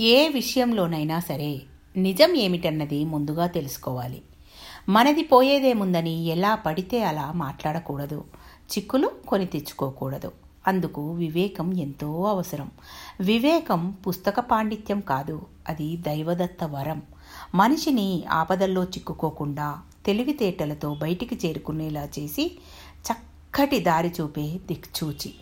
ఏ విషయంలోనైనా సరే నిజం ఏమిటన్నది ముందుగా తెలుసుకోవాలి. మనది పోయేదేముందని ఎలా పడితే అలా మాట్లాడకూడదు. చిక్కులు కొని తెచ్చుకోకూడదు. అందుకు వివేకం ఎంతో అవసరం. వివేకం పుస్తక పాండిత్యం కాదు అది దైవదత్త వరం. మనిషిని ఆపదల్లో చిక్కుకోకుండా తెలివితేటలతో బయటికి చేరుకునేలా చేసి చక్కటి దారి చూపే దిక్చూచి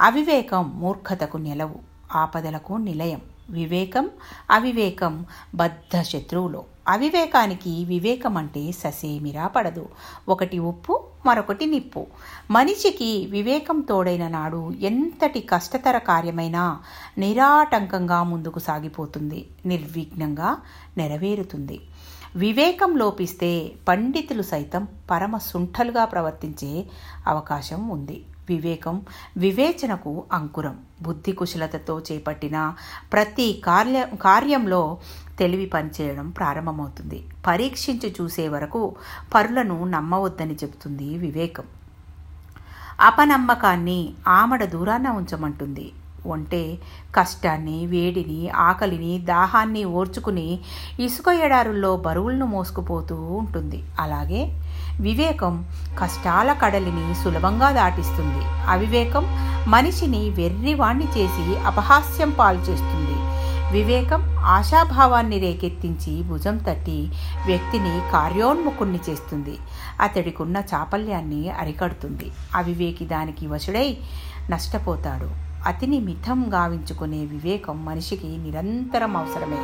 అవివేకం మూర్ఖతకు నిలవు ఆపదలకు నిలయం. వివేకం అవివేకం బద్ధ శత్రువులో. అవివేకానికి వివేకం అంటే ససేమిరా పడదు. ఒకటి ఉప్పు మరొకటి నిప్పు. మనిషికి వివేకం తోడైన నాడు ఎంతటి కష్టతర కార్యమైనా నిరాటంకంగా ముందుకు సాగిపోతుంది నిర్విఘ్నంగా నెరవేరుతుంది. వివేకం లోపిస్తే పండితులు సైతం పరమ సుంఠలుగా ప్రవర్తించే అవకాశం ఉంది. వివేకం వివేచనకు అంకురం. బుద్ధి కుశలతతో చేపట్టిన ప్రతి కార్య కార్యంలో తెలివి పనిచేయడం ప్రారంభమవుతుంది. పరీక్షించి చూసే వరకు పరులను నమ్మవద్దని చెబుతుంది వివేకం. అపనమ్మకాన్ని ఆమడ దూరాన ఉంచమంటుంది. ఒంటే కష్టాన్ని వేడిని ఆకలిని దాహాన్ని ఓర్చుకుని ఇసుక ఎడారుల్లో బరువులను మోసుకుపోతూ ఉంటుంది. అలాగే వివేకం కష్టాల కడలిని సులభంగా దాటిస్తుంది. అవివేకం మనిషిని వెర్రివాణ్ణి చేసి అపహాస్యం పాలు చేస్తుంది. వివేకం ఆశాభావాన్ని రేకెత్తించి భుజం తట్టి వ్యక్తిని కార్యోన్ముఖుణ్ణి చేస్తుంది. అతడికున్న చాపల్యాన్ని అరికడుతుంది. అవివేకి దానికి వశుడై నష్టపోతాడు. అతిని మితం గావించుకునే వివేకం మనిషికి నిరంతరం అవసరమే.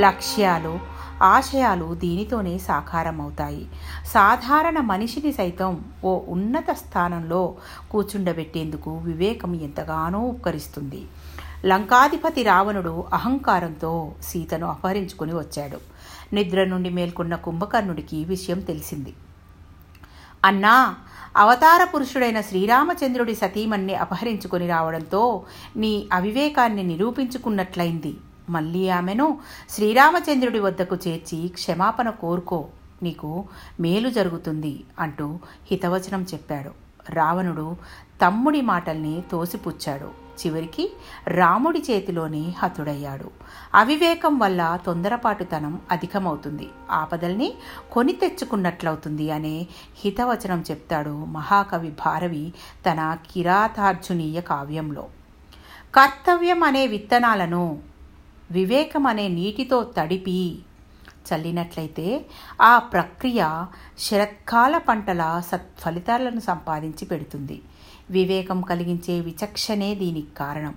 లక్ష్యాలు ఆశయాలు దీనితోనే సాకారం అవుతాయి సాధారణ మనిషిని సైతం ఓ ఉన్నత స్థానంలో కూర్చుండబెట్టేందుకు వివేకం ఎంతగానో ఉపకరిస్తుంది. లంకాధిపతి రావణుడు అహంకారంతో సీతను అపహరించుకుని వచ్చాడు. నిద్ర నుండి మేల్కొన్న కుంభకర్ణుడికి విషయం తెలిసింది. అన్నా అవతార పురుషుడైన శ్రీరామచంద్రుడి సతీమణ్ణి అపహరించుకొని రావడంతో నీ అవివేకాన్ని నిరూపించుకున్నట్లయింది. మళ్ళీ ఆమెను శ్రీరామచంద్రుడి వద్దకు చేర్చి క్షమాపణ కోరుకో నీకు మేలు జరుగుతుంది అంటూ హితవచనం చెప్పాడు. రావణుడు తమ్ముడి మాటల్ని తోసిపుచ్చాడు. చివరికి రాముడి చేతిలోనే హతుడయ్యాడు. అవివేకం వల్ల తొందరపాటుతనం అధికమవుతుంది. ఆపదల్ని కొని తెచ్చుకున్నట్లవుతుంది అనే హితవచనం చెప్తాడు మహాకవి భారవి తన కిరాతార్జునీయ కావ్యంలో. కర్తవ్యం అనే విత్తనాలను వివేకం అనే నీటితో తడిపి చల్లినట్లయితే ఆ ప్రక్రియ శరత్కాల పంటల సత్ఫలితాలను సంపాదించి పెడుతుంది. వివేకం కలిగించే విచక్షణే దీనికి కారణం.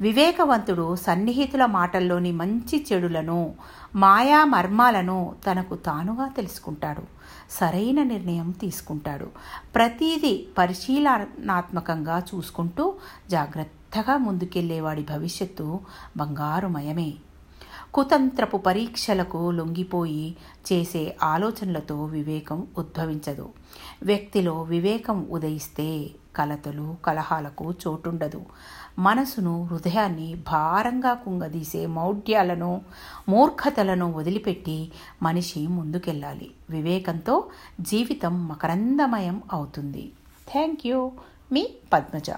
వివేకవంతుడు సన్నిహితుల మాటల్లోని మంచి చెడులను మాయా మర్మాలను తనకు తానుగా తెలుసుకుంటాడు. సరైన నిర్ణయం తీసుకుంటాడు. ప్రతీది పరిశీలనాత్మకంగా చూసుకుంటూ జాగ్రత్తగా ముందుకెళ్ళేవాడి భవిష్యత్తు బంగారుమయమే. కుతంత్రపు పరీక్షలకు లొంగిపోయి చేసే ఆలోచనలతో వివేకం ఉద్భవించదు. వ్యక్తిలో వివేకం ఉదయిస్తే కలతలు కలహాలకు చోటుండదు. మనసును హృదయాన్ని భారంగా కుంగదీసే మౌఢ్యాలను మూర్ఖతలను వదిలిపెట్టి మనిషి ముందుకెళ్ళాలి. వివేకంతో జీవితం మకరందమయం అవుతుంది. Thank you. మీ పద్మజ.